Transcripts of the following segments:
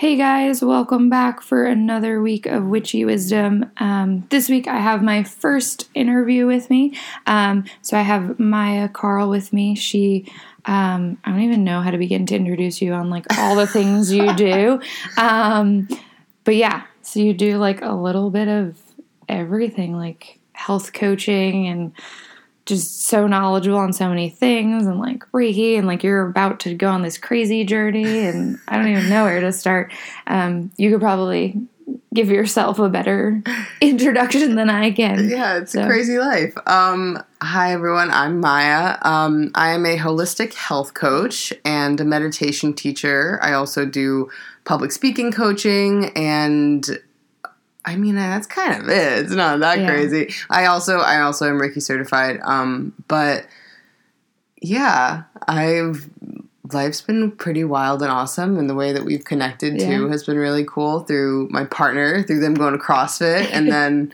Hey guys, welcome back for another week of Witchy Wisdom. Um, this week I have my first interview with me. Um, so I have Maya Carl with me. She, um, I don't even know how to begin to introduce you on like all the things you do. Um, but yeah, so you do like a little bit of everything, like health coaching and just so knowledgeable on so many things and like Reiki and like you're about to go on this crazy journey and I don't even know where to start. Um, you could probably give yourself a better introduction than I can. Yeah, it's so. a crazy life. Um, hi everyone, I'm Maya. Um, I am a holistic health coach and a meditation teacher. I also do public speaking coaching and I mean, that's kind of it. It's not that yeah. crazy. I also, I also am Reiki certified. Um, but yeah, I've life's been pretty wild and awesome, and the way that we've connected yeah. too has been really cool through my partner, through them going to CrossFit, and then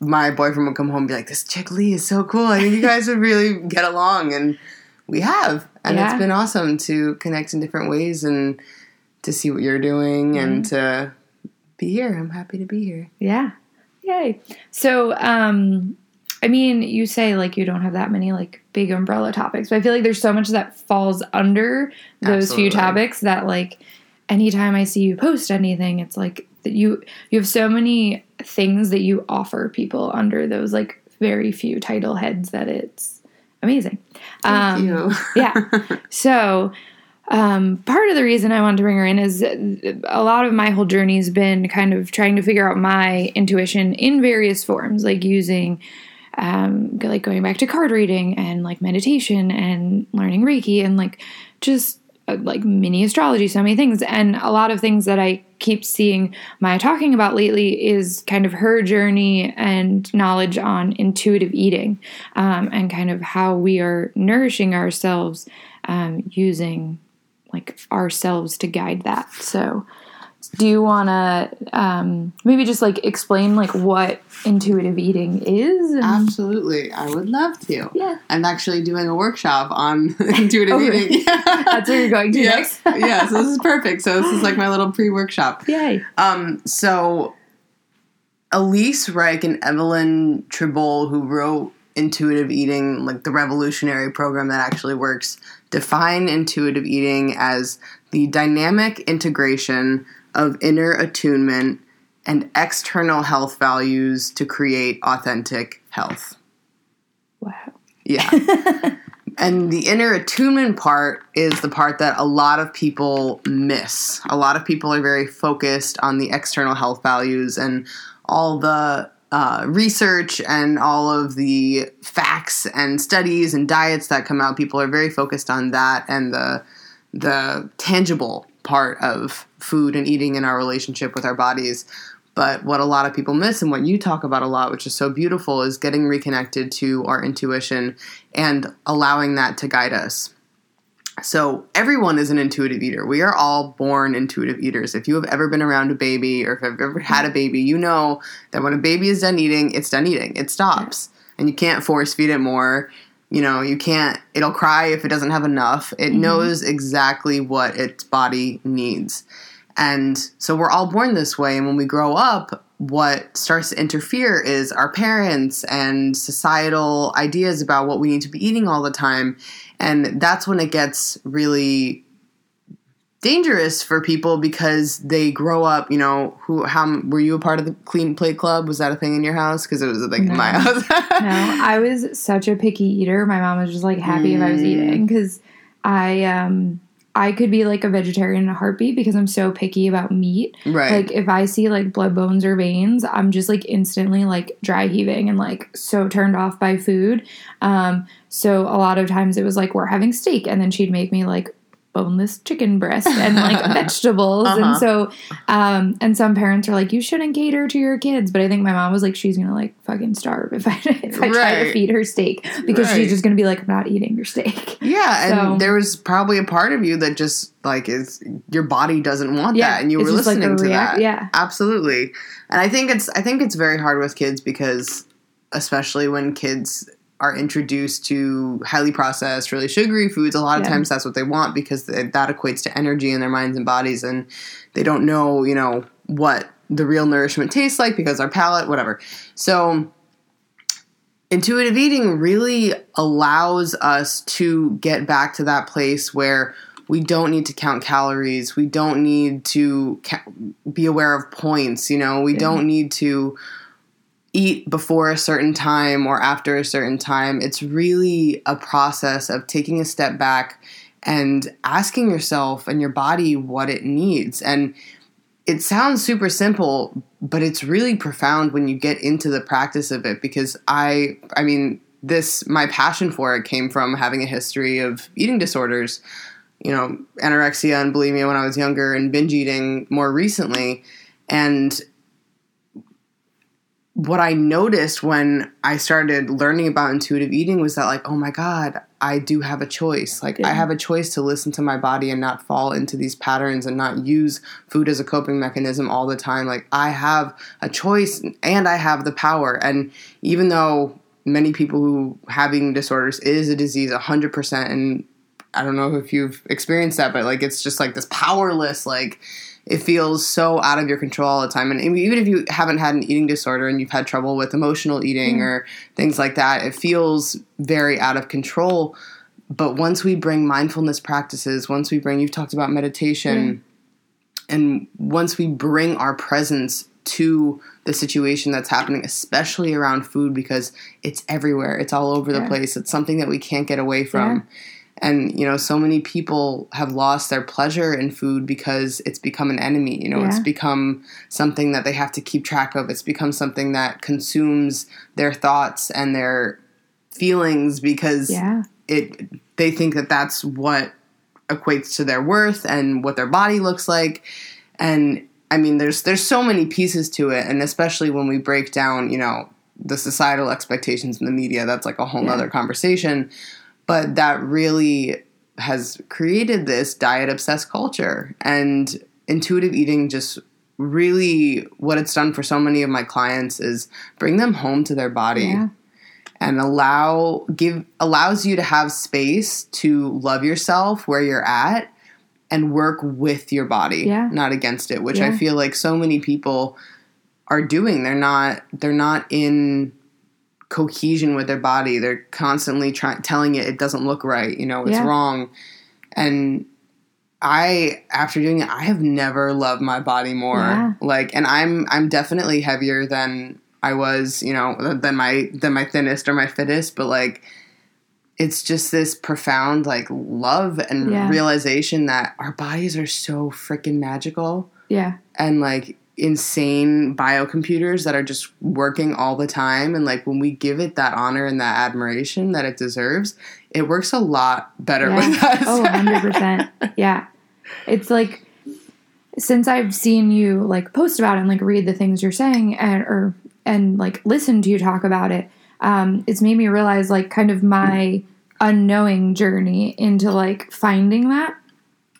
my boyfriend would come home and be like, "This chick Lee is so cool. I think you guys would really get along," and we have, and yeah. it's been awesome to connect in different ways and to see what you're doing mm-hmm. and to be here. I'm happy to be here. Yeah. Yay. So, um, I mean, you say like you don't have that many like big umbrella topics, but I feel like there's so much that falls under those Absolutely. few topics that like anytime I see you post anything, it's like that you you have so many things that you offer people under those like very few title heads that it's amazing. Thank um, you. yeah. So um, part of the reason I wanted to bring her in is a lot of my whole journey has been kind of trying to figure out my intuition in various forms, like using, um, like going back to card reading and like meditation and learning Reiki and like just uh, like mini astrology, so many things. And a lot of things that I keep seeing Maya talking about lately is kind of her journey and knowledge on intuitive eating um, and kind of how we are nourishing ourselves um, using like ourselves to guide that. So, do you want to um, maybe just like explain like what intuitive eating is? And... Absolutely, I would love to. Yeah, I'm actually doing a workshop on intuitive oh, eating. That's where you're going to yes. next. yeah, so this is perfect. So this is like my little pre-workshop. Yay! Um, so Elyse Resch and Evelyn Tribole, who wrote intuitive eating, like the revolutionary program that actually works, define intuitive eating as the dynamic integration of inner attunement and external health values to create authentic health. Wow. Yeah. and the inner attunement part is the part that a lot of people miss. A lot of people are very focused on the external health values and all the uh, research and all of the facts and studies and diets that come out, people are very focused on that and the the tangible part of food and eating in our relationship with our bodies. But what a lot of people miss and what you talk about a lot, which is so beautiful, is getting reconnected to our intuition and allowing that to guide us. So everyone is an intuitive eater. We are all born intuitive eaters. If you have ever been around a baby or if you've ever had a baby, you know that when a baby is done eating, it's done eating. It stops. And you can't force feed it more. You know, you can't it'll cry if it doesn't have enough. It mm-hmm. knows exactly what its body needs. And so we're all born this way and when we grow up, what starts to interfere is our parents and societal ideas about what we need to be eating all the time and that's when it gets really dangerous for people because they grow up you know who how were you a part of the clean plate club was that a thing in your house because it was a thing no. in my house no i was such a picky eater my mom was just like happy mm. if i was eating because i um I could be like a vegetarian in a heartbeat because I'm so picky about meat. Right. Like if I see like blood bones or veins, I'm just like instantly like dry heaving and like so turned off by food. Um, so a lot of times it was like we're having steak and then she'd make me like boneless chicken breast and like vegetables uh-huh. and so um and some parents are like you shouldn't cater to your kids but i think my mom was like she's gonna like fucking starve if i if i right. try to feed her steak because right. she's just gonna be like i'm not eating your steak yeah so, and there was probably a part of you that just like is your body doesn't want yeah, that and you were listening like to that yeah absolutely and i think it's i think it's very hard with kids because especially when kids are introduced to highly processed, really sugary foods, a lot of Yeah. times that's what they want because th- that equates to energy in their minds and bodies, and they don't know, you know, what the real nourishment tastes like because our palate, whatever. So, intuitive eating really allows us to get back to that place where we don't need to count calories. We don't need to ca- be aware of points. You know, we don't need to eat before a certain time or after a certain time. It's really a process of taking a step back and asking yourself and your body what it needs. And it sounds super simple, but it's really profound when you get into the practice of it because I I mean, this my passion for it came from having a history of eating disorders, you know, anorexia and bulimia when I was younger and binge eating more recently. And what I noticed when I started learning about intuitive eating was that, like, oh my God, I do have a choice. Like, I have a choice to listen to my body and not fall into these patterns and not use food as a coping mechanism all the time. Like, I have a choice and I have the power. And even though many people who have eating disorders is a disease 100%, and I don't know if you've experienced that, but like, it's just like this powerless, like, it feels so out of your control all the time. And even if you haven't had an eating disorder and you've had trouble with emotional eating mm-hmm. or things like that, it feels very out of control. But once we bring mindfulness practices, once we bring, you've talked about meditation, mm. and once we bring our presence to the situation that's happening, especially around food, because it's everywhere, it's all over the place, it's something that we can't get away from. And you know, so many people have lost their pleasure in food because it's become an enemy. You know, it's become something that they have to keep track of. It's become something that consumes their thoughts and their feelings because Yeah. it they think that that's what equates to their worth and what their body looks like and i mean there's there's so many pieces to it and especially when we break down you know the societal expectations in the media that's like a whole Yeah. nother conversation but that really has created this diet obsessed culture and intuitive eating just really what it's done for so many of my clients is bring them home to their body Yeah. and allow give allows you to have space to love yourself where you're at and work with your body Yeah. not against it which i feel like so many people are doing they're not they're not in cohesion with their body they're constantly trying telling it it doesn't look right you know it's Yeah. wrong and I after doing it, I have never loved my body more. Yeah. Like, and I'm I'm definitely heavier than I was, you know, than my than my thinnest or my fittest. But like, it's just this profound like love and Yeah. realization that our bodies are so freaking magical Yeah. and like insane biocomputers that are just working all the time and like when we give it that honor and that admiration that it deserves it works a lot better Yeah. with us Oh, 100%. yeah. It's like since I've seen you like post about it and like read the things you're saying and or and like listen to you talk about it, um, it's made me realize like kind of my unknowing journey into like finding that.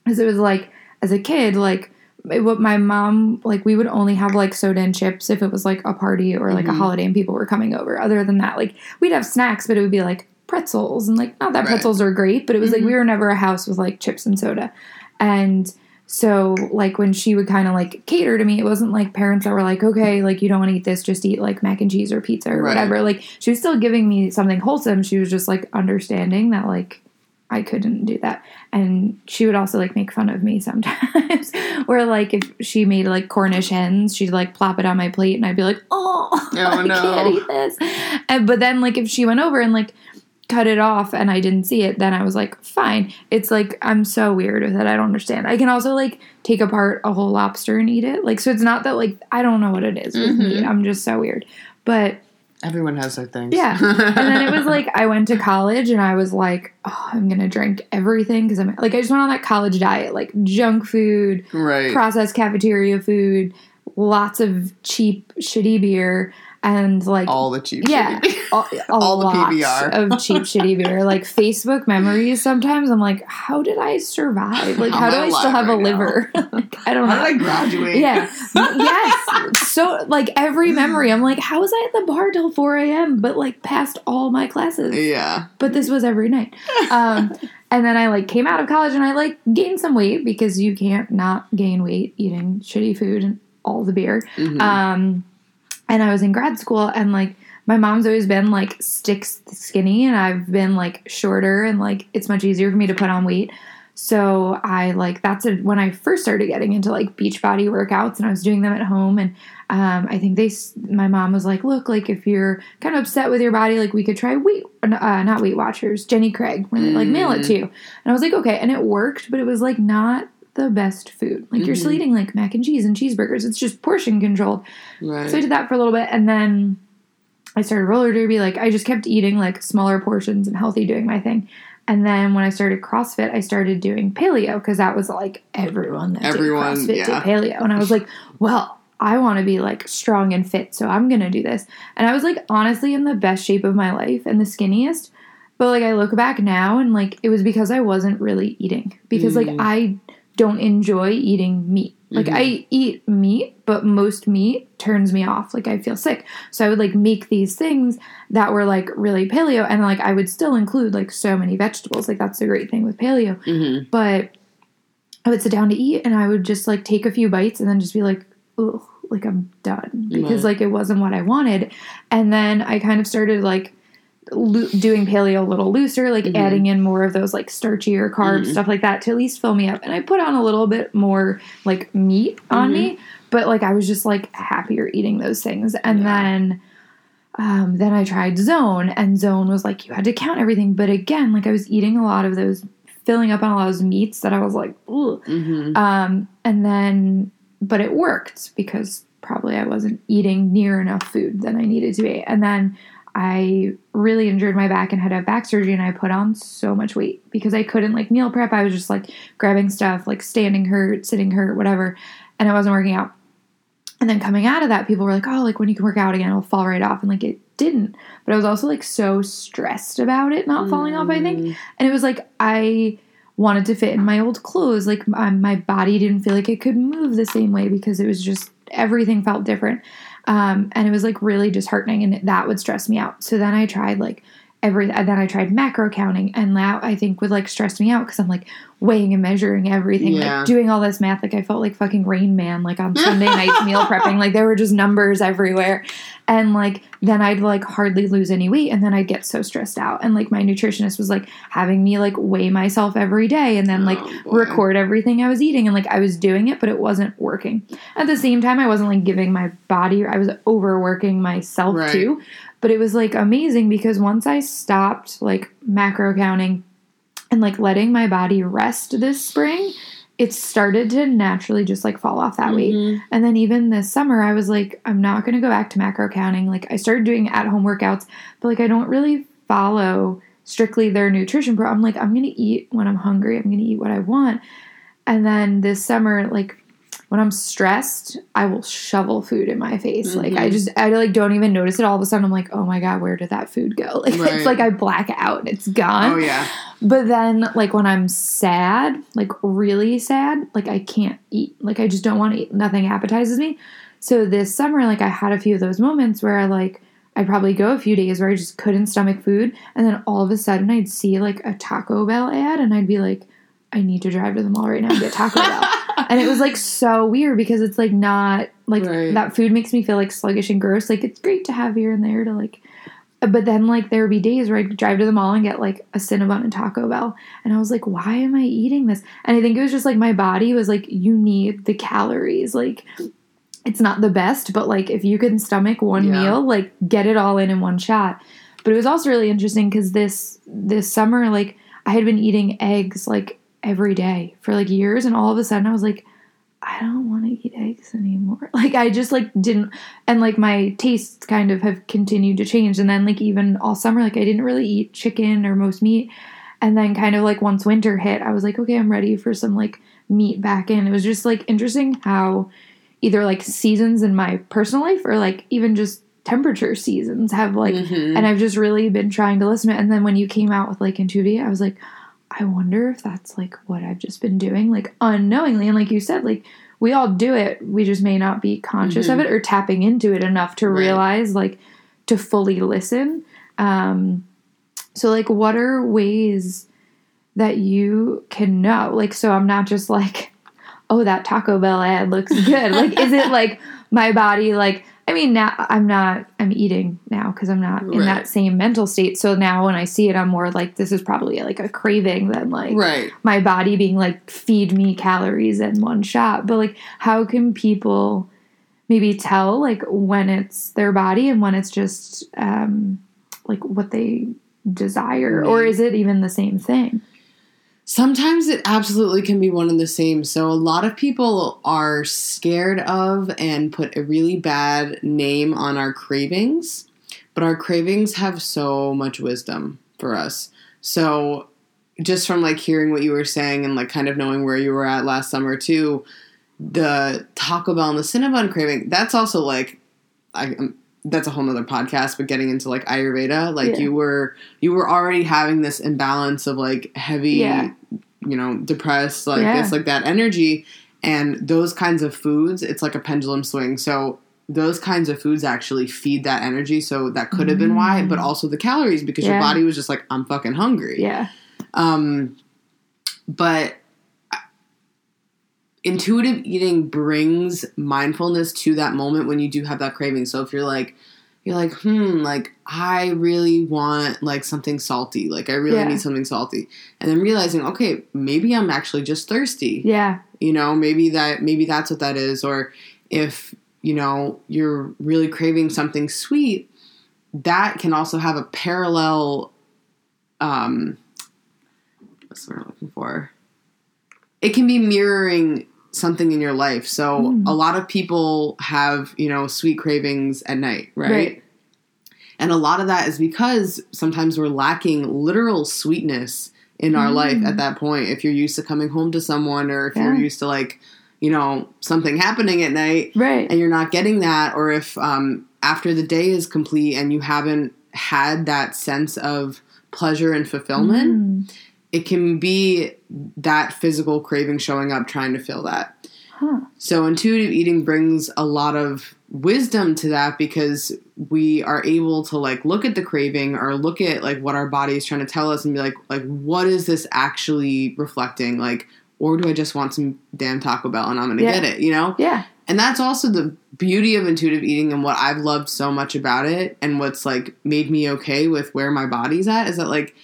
Because it was like as a kid, like what my mom like we would only have like soda and chips if it was like a party or like a Mhm. holiday and people were coming over. Other than that, like we'd have snacks, but it would be like pretzels and like not that Right. pretzels are great, but it was like Mhm. we were never a house with like chips and soda. And so like when she would kind of like cater to me, it wasn't like parents that were like, okay, like you don't want to eat this, just eat like mac and cheese or pizza or Right. whatever. Like she was still giving me something wholesome. She was just like understanding that like I couldn't do that. And she would also like make fun of me sometimes. Where like if she made like Cornish hens, she'd like plop it on my plate and I'd be like, oh, I no. can't eat this. And, but then like if she went over and like cut it off and I didn't see it, then I was like, fine. It's like I'm so weird with it. I don't understand. I can also like take apart a whole lobster and eat it. Like so it's not that like I don't know what it is with Mhm. meat. I'm just so weird. But Everyone has their things. yeah. and then it was like I went to college and I was like, oh, I'm gonna drink everything because I'm like I just went on that college diet, like junk food, right. processed cafeteria food, lots of cheap shitty beer. And like all the cheap yeah, shitty- all, a All the PBR. of cheap shitty beer. Like Facebook memories. Sometimes I'm like, how did I survive? Like, How how do I still have a right now? liver? like, I don't know. How did I graduate? yeah. yes. So like every memory, I'm like, how was I at the bar till 4 a.m. But like past all my classes. Yeah. But this was every night. Um, and then I like came out of college and I like gained some weight because you can't not gain weight eating shitty food and all the beer. Mhm. Um, and I was in grad school and like my mom's always been like stick skinny and I've been like shorter and like it's much easier for me to put on weight. So I like that's a, when I first started getting into like beach body workouts and I was doing them at home and um, I think they my mom was like, look, like if you're kind of upset with your body, like we could try weight uh, not Weight Watchers, Jenny Craig, where they like mail it to you. And I was like, okay, and it worked, but it was like not the best food. Like you're still eating like mac and cheese and cheeseburgers. It's just portion controlled. Right. So I did that for a little bit, and then I started roller derby. Like I just kept eating like smaller portions and healthy, doing my thing. And then when I started CrossFit, I started doing paleo because that was like everyone that Everyone, did CrossFit yeah. did paleo, and I was like, well. I want to be like strong and fit, so I'm gonna do this. And I was like honestly in the best shape of my life and the skinniest. But like I look back now and like it was because I wasn't really eating. Because like Mm. I don't enjoy eating meat. Like Mhm. I eat meat, but most meat turns me off. Like I feel sick. So I would like make these things that were like really paleo and like I would still include like so many vegetables. Like that's the great thing with paleo. Mhm. But I would sit down to eat and I would just like take a few bites and then just be like, ugh, like I'm done because Right. like it wasn't what I wanted. And then I kind of started like lo- doing paleo a little looser, like Mhm. adding in more of those like starchier carbs, Mhm. stuff like that to at least fill me up. And I put on a little bit more like meat on Mhm. me, but like I was just like happier eating those things. And Yeah. then um, then I tried Zone, and Zone was like you had to count everything. But again, like I was eating a lot of those, filling up on a lot of those meats that I was like, Ugh. Mhm. Um, and then, but it worked because probably I wasn't eating near enough food than I needed to be. And then I really injured my back and had to have back surgery, and I put on so much weight because I couldn't like meal prep. I was just like grabbing stuff, like standing hurt, sitting hurt, whatever, and I wasn't working out. And then coming out of that, people were like, "Oh, like when you can work out again, it'll fall right off," and like it didn't. But I was also like so stressed about it not falling off. I think, Mm. and it was like I wanted to fit in my old clothes. Like my, my body didn't feel like it could move the same way because it was just everything felt different. Um, and it was like really disheartening, and that would stress me out. So then I tried like every. Then I tried macro counting, and that I think would like stress me out because I'm like weighing and measuring everything, Yeah. like doing all this math. Like I felt like fucking Rain Man, like on Sunday nights meal prepping. Like there were just numbers everywhere, and like then I'd like hardly lose any weight, and then I'd get so stressed out. And like my nutritionist was like having me like weigh myself every day, and then like Oh, record everything I was eating, and like I was doing it, but it wasn't working. At the same time, I wasn't like giving my body. I was overworking myself Right. too. But it was like amazing because once I stopped like macro counting and like letting my body rest this spring, it started to naturally just like fall off that weight. Mhm. And then even this summer, I was like, I'm not going to go back to macro counting. Like, I started doing at home workouts, but like, I don't really follow strictly their nutrition pro. I'm like, I'm going to eat when I'm hungry, I'm going to eat what I want. And then this summer, like, when I'm stressed, I will shovel food in my face. Like I Mhm. just I like don't even notice it. All of a sudden I'm like, oh my god, where did that food go? Like Right. it's like I black out and it's gone. Oh yeah. But then, like, when I'm sad, like really sad, like I can't eat. Like, I just don't want to eat. Nothing appetizes me. So this summer, like, I had a few of those moments where I, like, I'd probably go a few days where I just couldn't stomach food. And then all of a sudden, I'd see, like, a Taco Bell ad and I'd be like, I need to drive to the mall right now and get Taco Bell. And it was, like, so weird because it's, like, not, like, Right. that food makes me feel, like, sluggish and gross. Like, it's great to have here and there to, like, but then like there would be days where I'd drive to the mall and get like a Cinnabon and Taco Bell. And I was like, why am I eating this? And I think it was just like my body was like, you need the calories. Like it's not the best, but like if you can stomach one Yeah. meal, like get it all in in one shot. But it was also really interesting because this this summer, like I had been eating eggs like every day for like years, and all of a sudden I was like, I don't want to eat eggs anymore. Like I just like didn't and like my tastes kind of have continued to change and then like even all summer like I didn't really eat chicken or most meat. And then kind of like once winter hit, I was like, okay, I'm ready for some like meat back in. It was just like interesting how either like seasons in my personal life or like even just temperature seasons have like Mhm. and I've just really been trying to listen to it. And then when you came out with like Intuitive, I was like, I wonder if that's like what I've just been doing, like unknowingly. And like you said, like we all do it. We just may not be conscious of Mhm. it or tapping into it enough to Right. realize like to fully listen. Um so like what are ways that you can know? Like so I'm not just like, oh that Taco Bell ad looks good. like is it like my body like I mean, now I'm not. I'm eating now because I'm not in Right. that same mental state. So now when I see it, I'm more like this is probably like a craving than like right. my body being like feed me calories in one shot. But like, how can people maybe tell like when it's their body and when it's just um, like what they desire, or is it even the same thing? Sometimes it absolutely can be one and the same. So a lot of people are scared of and put a really bad name on our cravings, but our cravings have so much wisdom for us. So just from like hearing what you were saying and like kind of knowing where you were at last summer too, the Taco Bell and the Cinnabon craving, that's also like I um, that's a whole nother podcast, but getting into like Ayurveda, like Yeah. you were you were already having this imbalance of like heavy, Yeah. you know, depressed, like Yeah. this, like that energy. And those kinds of foods, it's like a pendulum swing. So those kinds of foods actually feed that energy. So that could have been why, Mm. but also the calories because your body was just like, I'm fucking hungry. Yeah, Um, but intuitive eating brings mindfulness to that moment when you do have that craving. So if you're like, you're like, hmm, like I really want like something salty. Like I really Yeah. need something salty. And then realizing, okay, maybe I'm actually just thirsty. yeah, You know, maybe that maybe that's what that is. Or if, you know, you're really craving something sweet, that can also have a parallel um what's the word I'm looking for? It can be mirroring something in your life. So Mm. a lot of people have, you know, sweet cravings at night, right? Right. And a lot of that is because sometimes we're lacking literal sweetness in our Mm. life at that point. If you're used to coming home to someone or if you're used to like, you know, something happening at night, right. and you're not getting that, or if um, after the day is complete and you haven't had that sense of pleasure and fulfillment, Mm. It can be that physical craving showing up trying to fill that. Huh. So intuitive eating brings a lot of wisdom to that because we are able to like look at the craving or look at like what our body is trying to tell us and be like like what is this actually reflecting like or do I just want some damn Taco Bell and I'm going to Yeah. get it, you know? Yeah, And that's also the beauty of intuitive eating and what I've loved so much about it and what's like made me okay with where my body's at is that like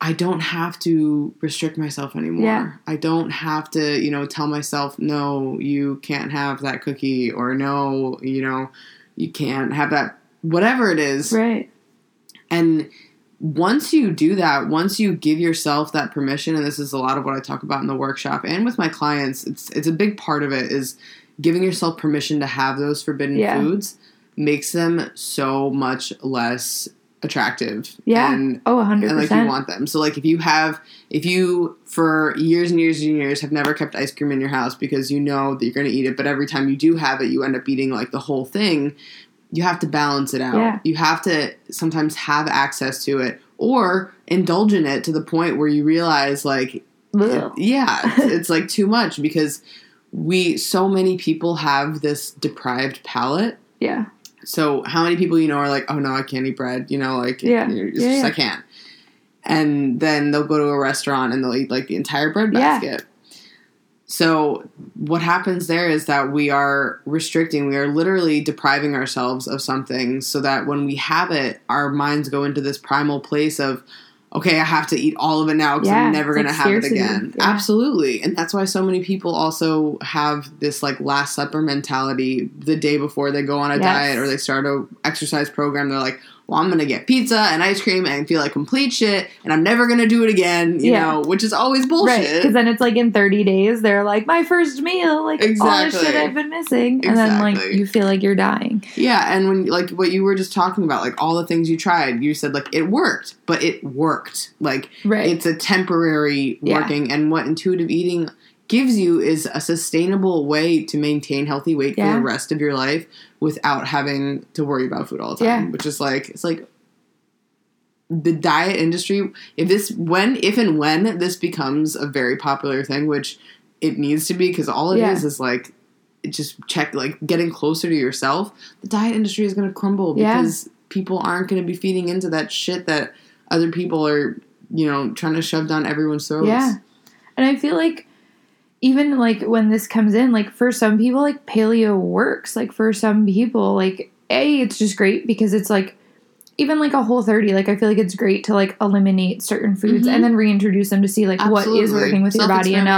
I don't have to restrict myself anymore. Yeah. I don't have to, you know, tell myself no, you can't have that cookie or no, you know, you can't have that whatever it is. right. And once you do that, once you give yourself that permission, and this is a lot of what I talk about in the workshop and with my clients, it's it's a big part of it is giving yourself permission to have those forbidden Yeah. foods makes them so much less attractive. Yeah. And Oh, 100%. and like you want them. So like if you have if you for years and years and years have never kept ice cream in your house because you know that you're going to eat it, but every time you do have it, you end up eating like the whole thing. You have to balance it out. Yeah. You have to sometimes have access to it or indulge in it to the point where you realize like Ugh. yeah, it's, it's like too much because we so many people have this deprived palate Yeah. So how many people you know are like, oh no, I can't eat bread. You know, like Yeah. you're just, Yeah, yeah. I can't. And then they'll go to a restaurant and they'll eat like the entire bread Yeah. basket. So what happens there is that we are restricting, we are literally depriving ourselves of something so that when we have it, our minds go into this primal place of, okay, I have to eat all of it now because Yeah, I'm never going like to have it again. Yeah. Absolutely. And that's why so many people also have this like last supper mentality the day before they go on a Yes. diet or they start a exercise program. They're like, well, I'm to get pizza and ice cream and feel like complete shit and I'm never to do it again, you Yeah. know, which is always bullshit. Right. Because then it's like in 30 days, they're like, my first meal, like all this Exactly. shit I've been missing. And then, like, you feel like you're dying. Yeah, and when like what you were just talking about, like all the things you tried, you said like it worked, but it worked. Like Right. it's a temporary Yeah. working, and what intuitive eating gives you is a sustainable way to maintain healthy weight Yeah. for the rest of your life without having to worry about food all the time. Yeah. Which is like it's like the diet industry if this when if and when this becomes a very popular thing which it needs to be because all it is Yeah. is like it just check like getting closer to yourself the diet industry is going to crumble Yeah. because people aren't going to be feeding into that shit that other people are you know trying to shove down everyone's throats Yeah. And I feel like even like when this comes in, like for some people, like paleo works. Like for some people, like A, it's just great because it's like even like a whole 30, like I feel like it's great to like eliminate certain foods Mhm. and then reintroduce them to see like what is working with your body and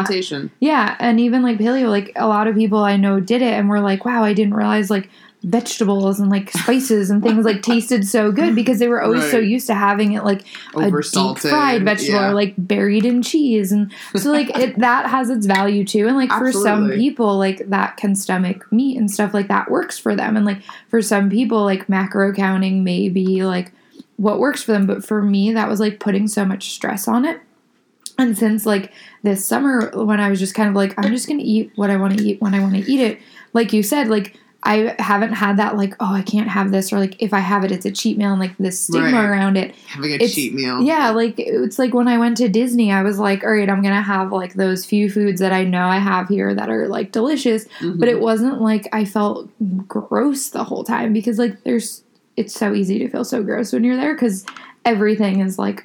Yeah. And even like paleo, like a lot of people I know did it and were like, wow, I didn't realize like vegetables and like spices and things like tasted so good because they were always so used to having it like a deep fried vegetable yeah. or like buried in cheese. And so like it that has its value too. And like for some people like that can stomach meat and stuff like that works for them. And like for some people like macro counting may be like what works for them. But for me that was like putting so much stress on it. And since like this summer when i was just kind of like i'm just gonna eat what i want to eat when i want to eat it. Like you said like I haven't had that like oh I can't have this or like if I have it it's a cheat meal and like this stigma Right. around it having a It's- cheat meal yeah, like it's like when I went to Disney, I was like, all right, I'm gonna have like those few foods that I know I have here that are like delicious, Mhm. but it wasn't like I felt gross the whole time because like there's it's so easy to feel so gross when you're there because everything is like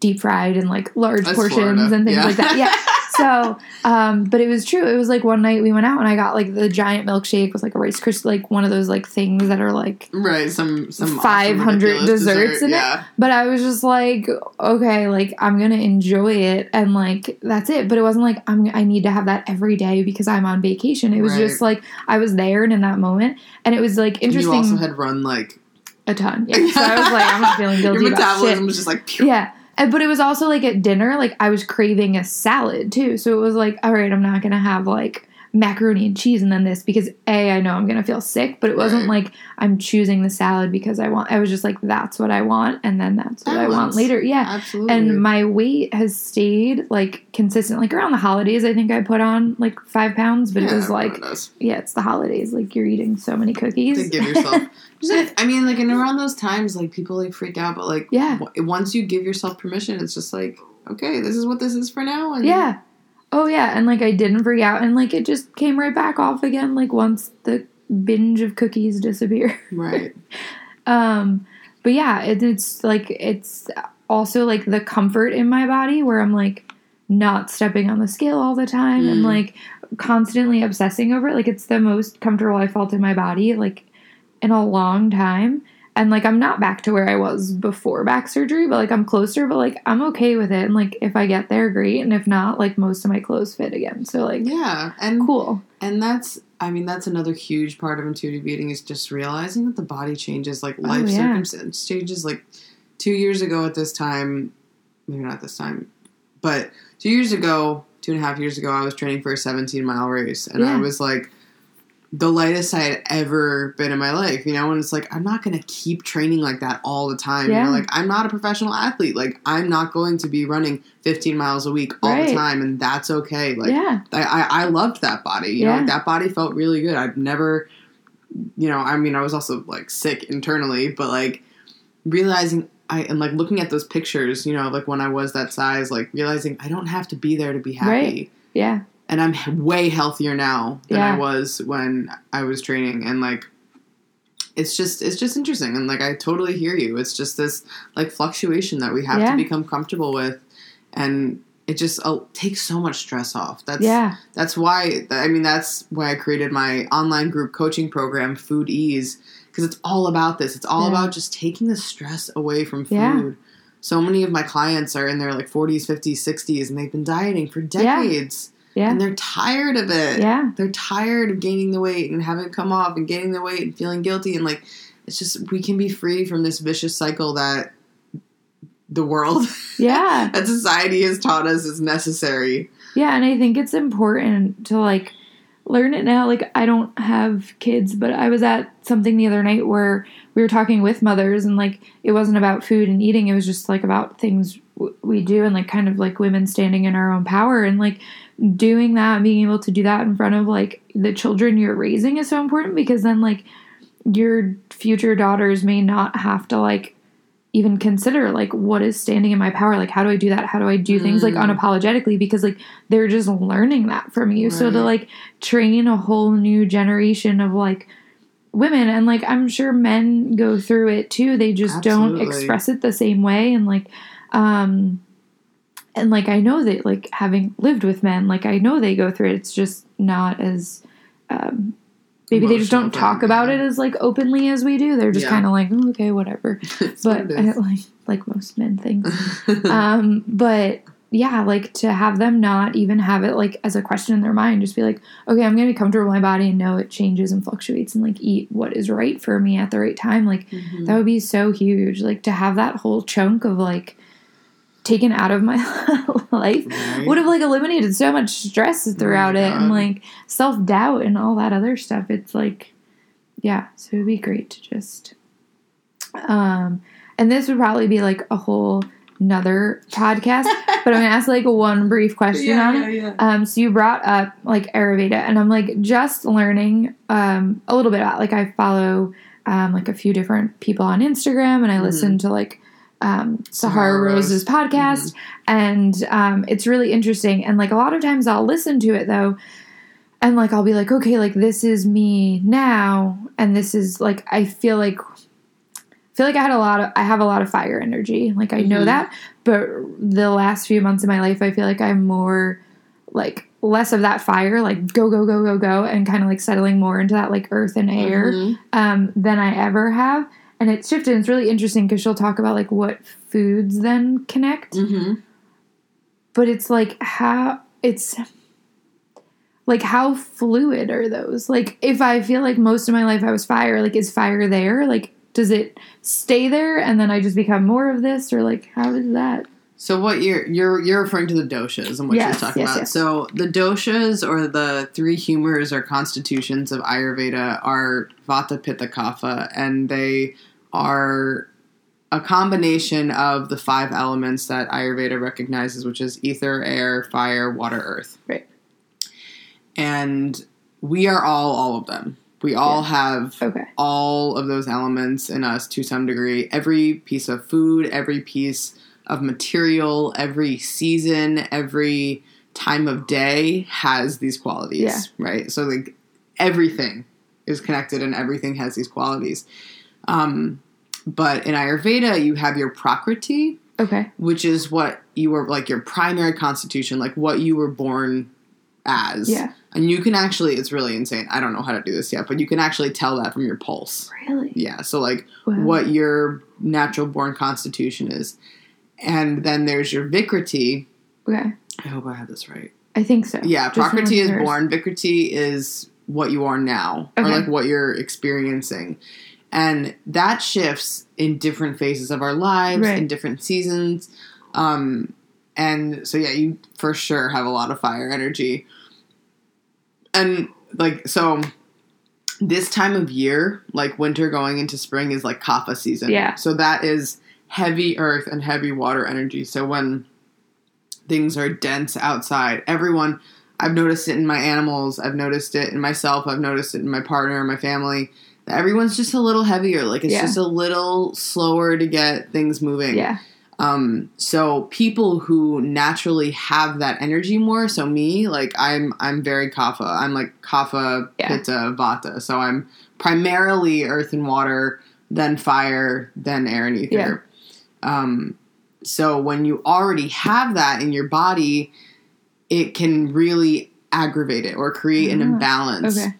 deep fried and like large That's portions Florida. and things Yeah. like that. Yeah. So, um, but it was true. It was like one night we went out and I got like the giant milkshake with like a rice crystal, like one of those like things that are like right some some 500 ridiculous desserts dessert, in it. But I was just like, okay, like I'm gonna enjoy it, and like that's it. But it wasn't like I'm. I need to have that every day because I'm on vacation. It was Right. just like I was there and in that moment, and it was like And you interesting also had run like a ton. Yeah. So I was like, I'm not feeling your guilty about metabolism shit. was just like phew. Yeah. And, but it was also like at dinner, like I was craving a salad too. So it was like, all right, I'm not gonna have like macaroni and cheese and then this because a I know I'm gonna feel sick, but it wasn't Right. like I'm choosing the salad because I want. I was just like, that's what I want, and then that's what I want later. Yeah. absolutely And my weight has stayed like consistent. Like around the holidays, I think I put on like five pounds, but yeah, it was like, yeah, it's the holidays. Like you're eating so many cookies. to give yourself Just I mean like and around those times like people like freak out but like Yeah. w- once you give yourself permission it's just like okay this is what this is for now and Yeah. Oh yeah, and like I didn't freak out, and like it just came right back off again. Like once the binge of cookies disappeared. right Um, but yeah, it, it's like it's also like the comfort in my body where I'm like not stepping on the scale all the time and Mm. like constantly obsessing over it. Like it's the most comfortable I felt in my body like in a long time. And like I'm not back to where I was before back surgery, but like I'm closer, but like I'm okay with it. And like if I get there, great. And if not, like most of my clothes fit again. So like yeah and cool. and that's I mean that's another huge part of intuitive eating is just realizing that the body changes like oh, life Oh, yeah. circumstance changes like two years ago at this time maybe not this time but two years ago two and a half years ago I was training for a 17 mile race and I was like the lightest I had ever been in my life, you know, and it's like I'm not gonna keep training like that all the time. You Yeah. know, like I'm not a professional athlete. Like I'm not going to be running 15 miles a week all Right. the time, and that's okay. Like yeah. I, I, I loved that body. You know, like that body felt really good. I've never, you know, I mean, I was also like sick internally, but like realizing I and like looking at those pictures, you know, like when I was that size, like realizing I don't have to be there to be happy. Right. Yeah. And I'm way healthier now than Yeah. I was when I was training, and like. It's just it's just interesting and like I totally hear you. It's just this like fluctuation that we have Yeah. to become comfortable with and it just uh, takes so much stress off. That's Yeah. that's why I mean that's why I created my online group coaching program Food Ease because it's all about this. It's all Yeah. about just taking the stress away from food. Yeah. So many of my clients are in their like 40s, 50s, 60s and they've been dieting for decades Yeah. and they're tired of it. Yeah. They're tired of gaining the weight and having it come off and gaining the weight and feeling guilty and like it's just we can be free from this vicious cycle that the world Yeah. that society has taught us is necessary. Yeah, and I think it's important to like learn it now. Like I don't have kids, but I was at something the other night where we were talking with mothers and like it wasn't about food and eating, it was just like about things w- we do and like kind of like women standing in our own power and like doing that and being able to do that in front of like the children you're raising is so important because then like your future daughters may not have to like even consider like what is standing in my power? Like how do i do that? How do i do things like Mm. unapologetically? Because like they're just learning that from you. So to like train a whole new generation of like women and like i'm sure men go through it too. They just don't express it the same way and like um and like i know that like having lived with men like i know they go through it. It's just not as um maybe they just don't talk about it as like openly as we do. They're just Yeah. kind of like oh, okay whatever. But I, like like most men things um but yeah like to have them not even have it like as a question in their mind just be like okay i'm gonna be comfortable with my body and know it changes and fluctuates and like eat what is right for me at the right time. Like Mhm. that would be so huge. Like to have that whole chunk of like taken out of my life Right? would have like eliminated so much stress throughout it and like self-doubt and all that other stuff it's like yeah so it'd be great to just um and this would probably be like a whole another podcast but i'm gonna ask like one brief question yeah, on it yeah. um, so you brought up like Ayurveda, and I'm like just learning um, a little bit about. Like I follow um, like a few different people on Instagram, and I Mhm. listen to like um, Sahara Sahara Rose. Rose's podcast, and um, it's really interesting. And like a lot of times, I'll listen to it though, and like I'll be like, okay, like this is me now, and this is like I feel like. I feel like I had a lot of I have a lot of fire energy. Like I know Mhm. that, but the last few months of my life, I feel like I'm more like less of that fire, like go go go go go, and kind of like settling more into that like earth and air Mhm. um, than I ever have. And it's shifted. And It's really interesting because she'll talk about like what foods then connect, Mhm. but it's like how it's like how fluid are those? Like if I feel like most of my life I was fire, like is fire there? Like does it stay there and then I just become more of this, or like how is that? So what you're you're you're referring to the doshas and what Yes, you're talking yes, about. yes. So the doshas or the three humors or constitutions of Ayurveda are Vata, Pitta, Kapha, and they are a combination of the five elements that Ayurveda recognizes, which is ether, air, fire, water, earth. Right. And we are all all of them. We all have Okay. all of those elements in us to some degree. Every piece of food, every piece of material, every season, every time of day has these qualities, Yeah. right? So like everything is connected and everything has these qualities. Um, but in Ayurveda, you have your prakriti, Okay. which is what you were like your primary constitution, like what you were born as. Yeah. And you can actually, it's really insane. I don't know how to do this yet, but you can actually tell that from your pulse. Really? Yeah. So, like, Wow. what your natural born constitution is. And then there's your Vikriti. Okay. I hope I have this right. I think so. Yeah. Just Prakriti is born. Vikriti is what you are now, or like what you're experiencing. And that shifts in different phases of our lives, Right. in different seasons. Um, and so, yeah, you for sure have a lot of fire energy. And like, so this time of year, like winter going into spring, is like kapha season. Yeah. So that is heavy earth and heavy water energy. So when things are dense outside, everyone, I've noticed it in my animals, I've noticed it in myself, I've noticed it in my partner, my family. Everyone's just a little heavier. Like it's Yeah. just a little slower to get things moving. Yeah. Um, so people who naturally have that energy more, so me, like I'm I'm very kapha. I'm like kapha, Yeah. pitta, vata. So I'm primarily earth and water, then fire, then air and ether. Um, so when you already have that in your body, it can really aggravate it or create an Ah, imbalance. Okay.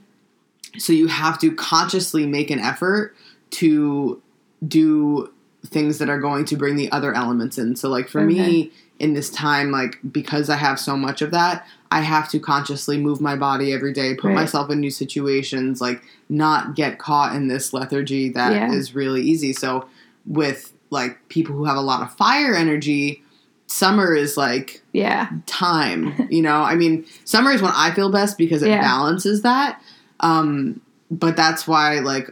So you have to consciously make an effort to do things that are going to bring the other elements in. So like for me in this time like because I have so much of that, I have to consciously move my body every day, put Right. myself in new situations, like not get caught in this lethargy that is Yeah. really easy. So with like people who have a lot of fire energy, summer is like Yeah. time. You know, I mean, summer is when I feel best because it Yeah. balances that. Um, but that's why, like,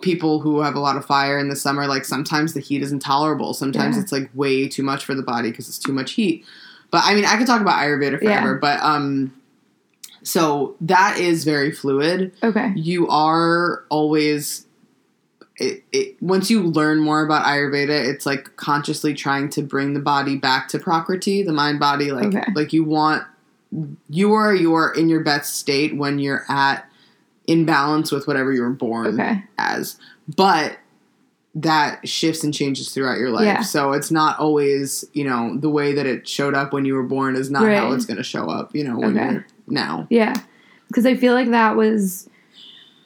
people who have a lot of fire in the summer, like sometimes the heat is intolerable. Sometimes Yeah. it's like way too much for the body because it's too much heat. But I mean, I could talk about Ayurveda forever, Yeah. but um, so that is very fluid. Okay. You are always. It, it, once you learn more about Ayurveda, it's like consciously trying to bring the body back to Prakriti, the mind body. Like, Okay. like you want, you are you are in your best state when you're at in balance with whatever you were born Okay. as. But that shifts and changes throughout your life. Yeah. So it's not always, you know, the way that it showed up when you were born is not how it's going to show up, you know, when Okay. you're now. Yeah. Because I feel like that was,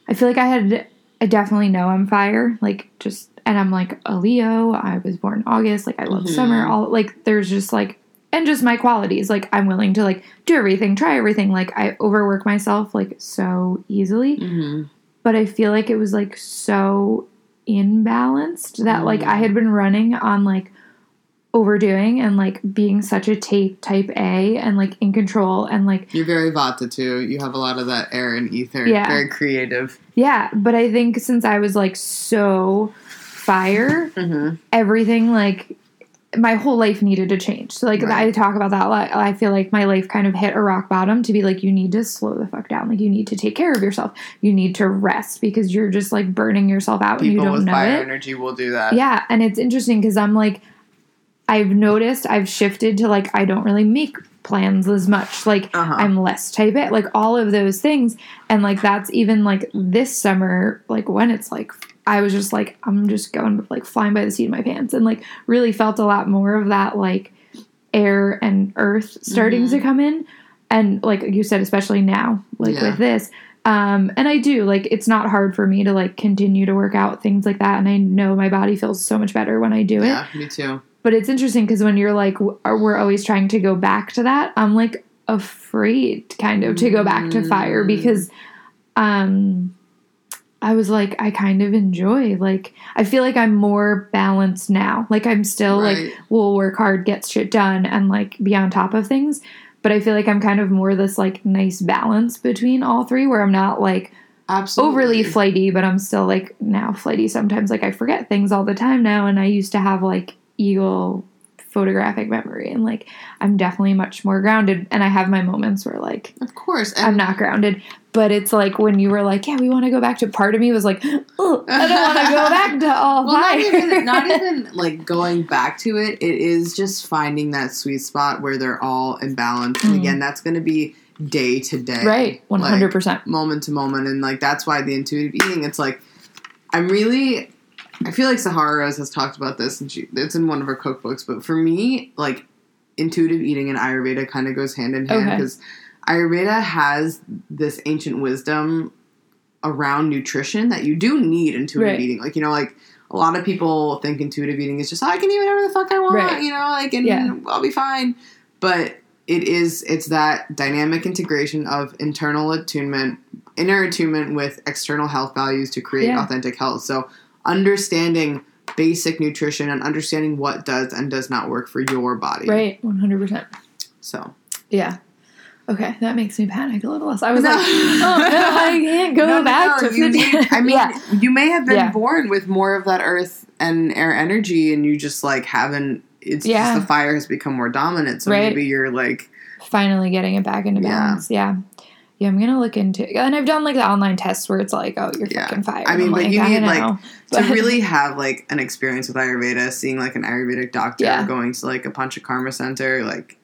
I feel like I had, I definitely know I'm fire. Like, just, and I'm like a Leo. I was born in August. Like, I love Mhm. summer. All, like, there's just like, and just my qualities. Like, I'm willing to like do everything, try everything. Like, I overwork myself like so easily. Mm-hmm. But I feel like it was like so imbalanced that like I had been running on like overdoing and like being such a tape type A and like in control and like You're very Vata too. You have a lot of that air and ether. Yeah. Very creative. Yeah, but I think since I was like so fire, Mm-hmm. everything like my whole life needed to change. So like Right. I talk about that a lot. I feel like my life kind of hit a rock bottom to be like you need to slow the fuck down. Like you need to take care of yourself. You need to rest because you're just like burning yourself out and you People don't with know fire it. energy will do that. Yeah, and it's interesting because I'm like, I've noticed I've shifted to like I don't really make plans as much. Like Uh-huh. I'm less type it, like all of those things, and like that's even like this summer, like when it's like I was just like I'm just going like flying by the seat of my pants, and like really felt a lot more of that like air and earth starting Mm-hmm. to come in, and like you said, especially now, like Yeah. with this. Um, and I do like it's not hard for me to like continue to work out things like that, and I know my body feels so much better when I do it. Yeah, me too. But it's interesting because when you're like, we're always trying to go back to that, I'm like afraid kind of to go back to fire Mm. because um I was like, I kind of enjoy like I feel like I'm more balanced now. Like I'm still Right. like will work hard, get shit done, and like be on top of things. But I feel like I'm kind of more this like nice balance between all three where I'm not like Absolutely. overly flighty, but I'm still like now flighty sometimes. Like I forget things all the time now, and I used to have like eagle photographic memory, and like I'm definitely much more grounded. And I have my moments where like Of course. And I'm not grounded, but it's like when you were like, yeah, we want to go back to. Part of me was like, oh, I don't want to go back to all well, not even, not even like going back to it. It is just finding that sweet spot where they're all in balance. And Mm. again, that's going to be day to day. right, hundred percent. moment to moment and like that's why the intuitive eating it's like i'm really i feel like sahara Rose has talked about this and she it's in one of her cookbooks but for me like intuitive eating and ayurveda kind of goes hand in hand Okay. because ayurveda has this ancient wisdom around nutrition that you do need intuitive Right. eating like you know like a lot of people think intuitive eating is just "Oh, I can eat whatever the fuck I want, Right. you know, like and Yeah. I'll be fine. But it is it's that dynamic integration of internal attunement, inner attunement with external health values to create Yeah. authentic health. So understanding basic nutrition and understanding what does and does not work for your body. Right, one hundred percent. So Yeah. Okay, that makes me panic a little less. I was No. like, oh no, I can't go No, back no, to you need, I mean, yeah. you may have been Yeah. born with more of that earth and air energy, and you just like haven't. It's Yeah. just the fire has become more dominant. So Right. maybe you're like, finally getting it back into balance. Yeah. Yeah. I'm gonna look into and I've done like the online tests where it's like, oh, you're Yeah. fucking fire. I mean, I'm but like, you need, know. like, to really have like an experience with Ayurveda, seeing like an Ayurvedic doctor, Yeah. going to like a Panchakarma center, like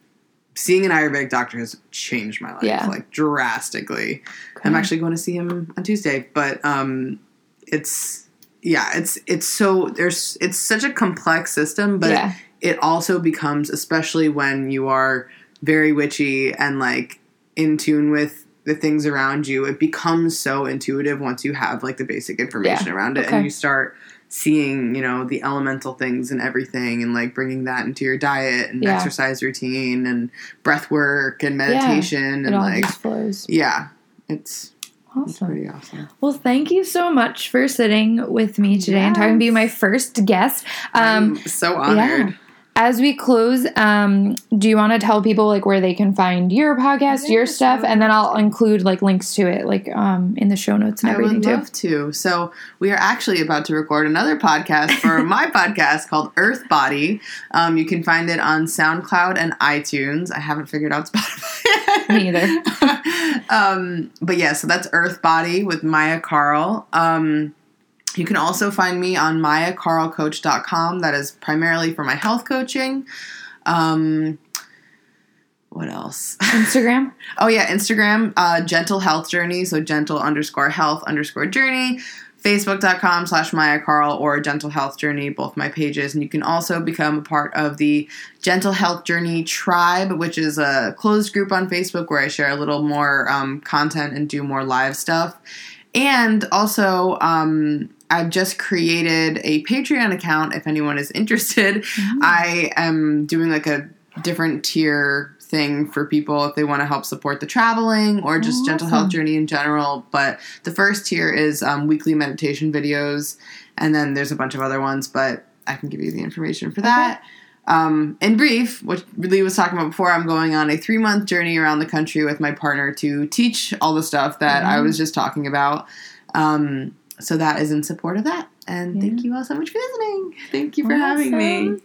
seeing an Ayurvedic doctor has changed my life Yeah. like drastically. I'm actually going to see him on Tuesday, but um, it's yeah, it's it's so there's it's such a complex system, but yeah, it also becomes especially when you are very witchy and like in tune with the things around you it becomes so intuitive once you have like the basic information around it Okay. and you start seeing you know the elemental things and everything and like bringing that into your diet and Yeah. exercise routine and breath work and meditation it and like flows. yeah it's, Awesome. pretty awesome Well, thank you so much for sitting with me today and talking to be my first guest. Um, i'm so honored as we close, um, do you want to tell people like where they can find your podcast, your stuff, and then I'll include like links to it, like um, in the show notes and I everything would too. love to. So we are actually about to record another podcast for my podcast called Earth Body. Um, you can find it on SoundCloud and iTunes. I haven't figured out Spotify. yet. Me either. um, but yeah, so that's Earth Body with Maya Carl. Um, you can also find me on mayacarlcoach.com. That is primarily for my health coaching. Um, what else? Instagram. Oh yeah, Instagram, uh, gentle health journey. So gentle underscore health underscore journey. Facebook.com slash Maya Carl or Gentle Health Journey, both my pages. And you can also become a part of the Gentle Health Journey Tribe, which is a closed group on Facebook where I share a little more um, content and do more live stuff. And also, um, I've just created a Patreon account if anyone is interested. I am doing like a different tier thing for people if they want to help support the traveling or just gentle health journey in general. But the first tier is um, weekly meditation videos, and then there's a bunch of other ones, but I can give you the information for that. Um, in brief, what Lee was talking about before, I'm going on a three month journey around the country with my partner to teach all the stuff that I Mhm. was just talking about. Um, so that is in support of that. And Yeah. thank you all so much for listening. Thank you for having me.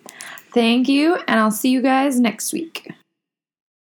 Thank you, and I'll see you guys next week.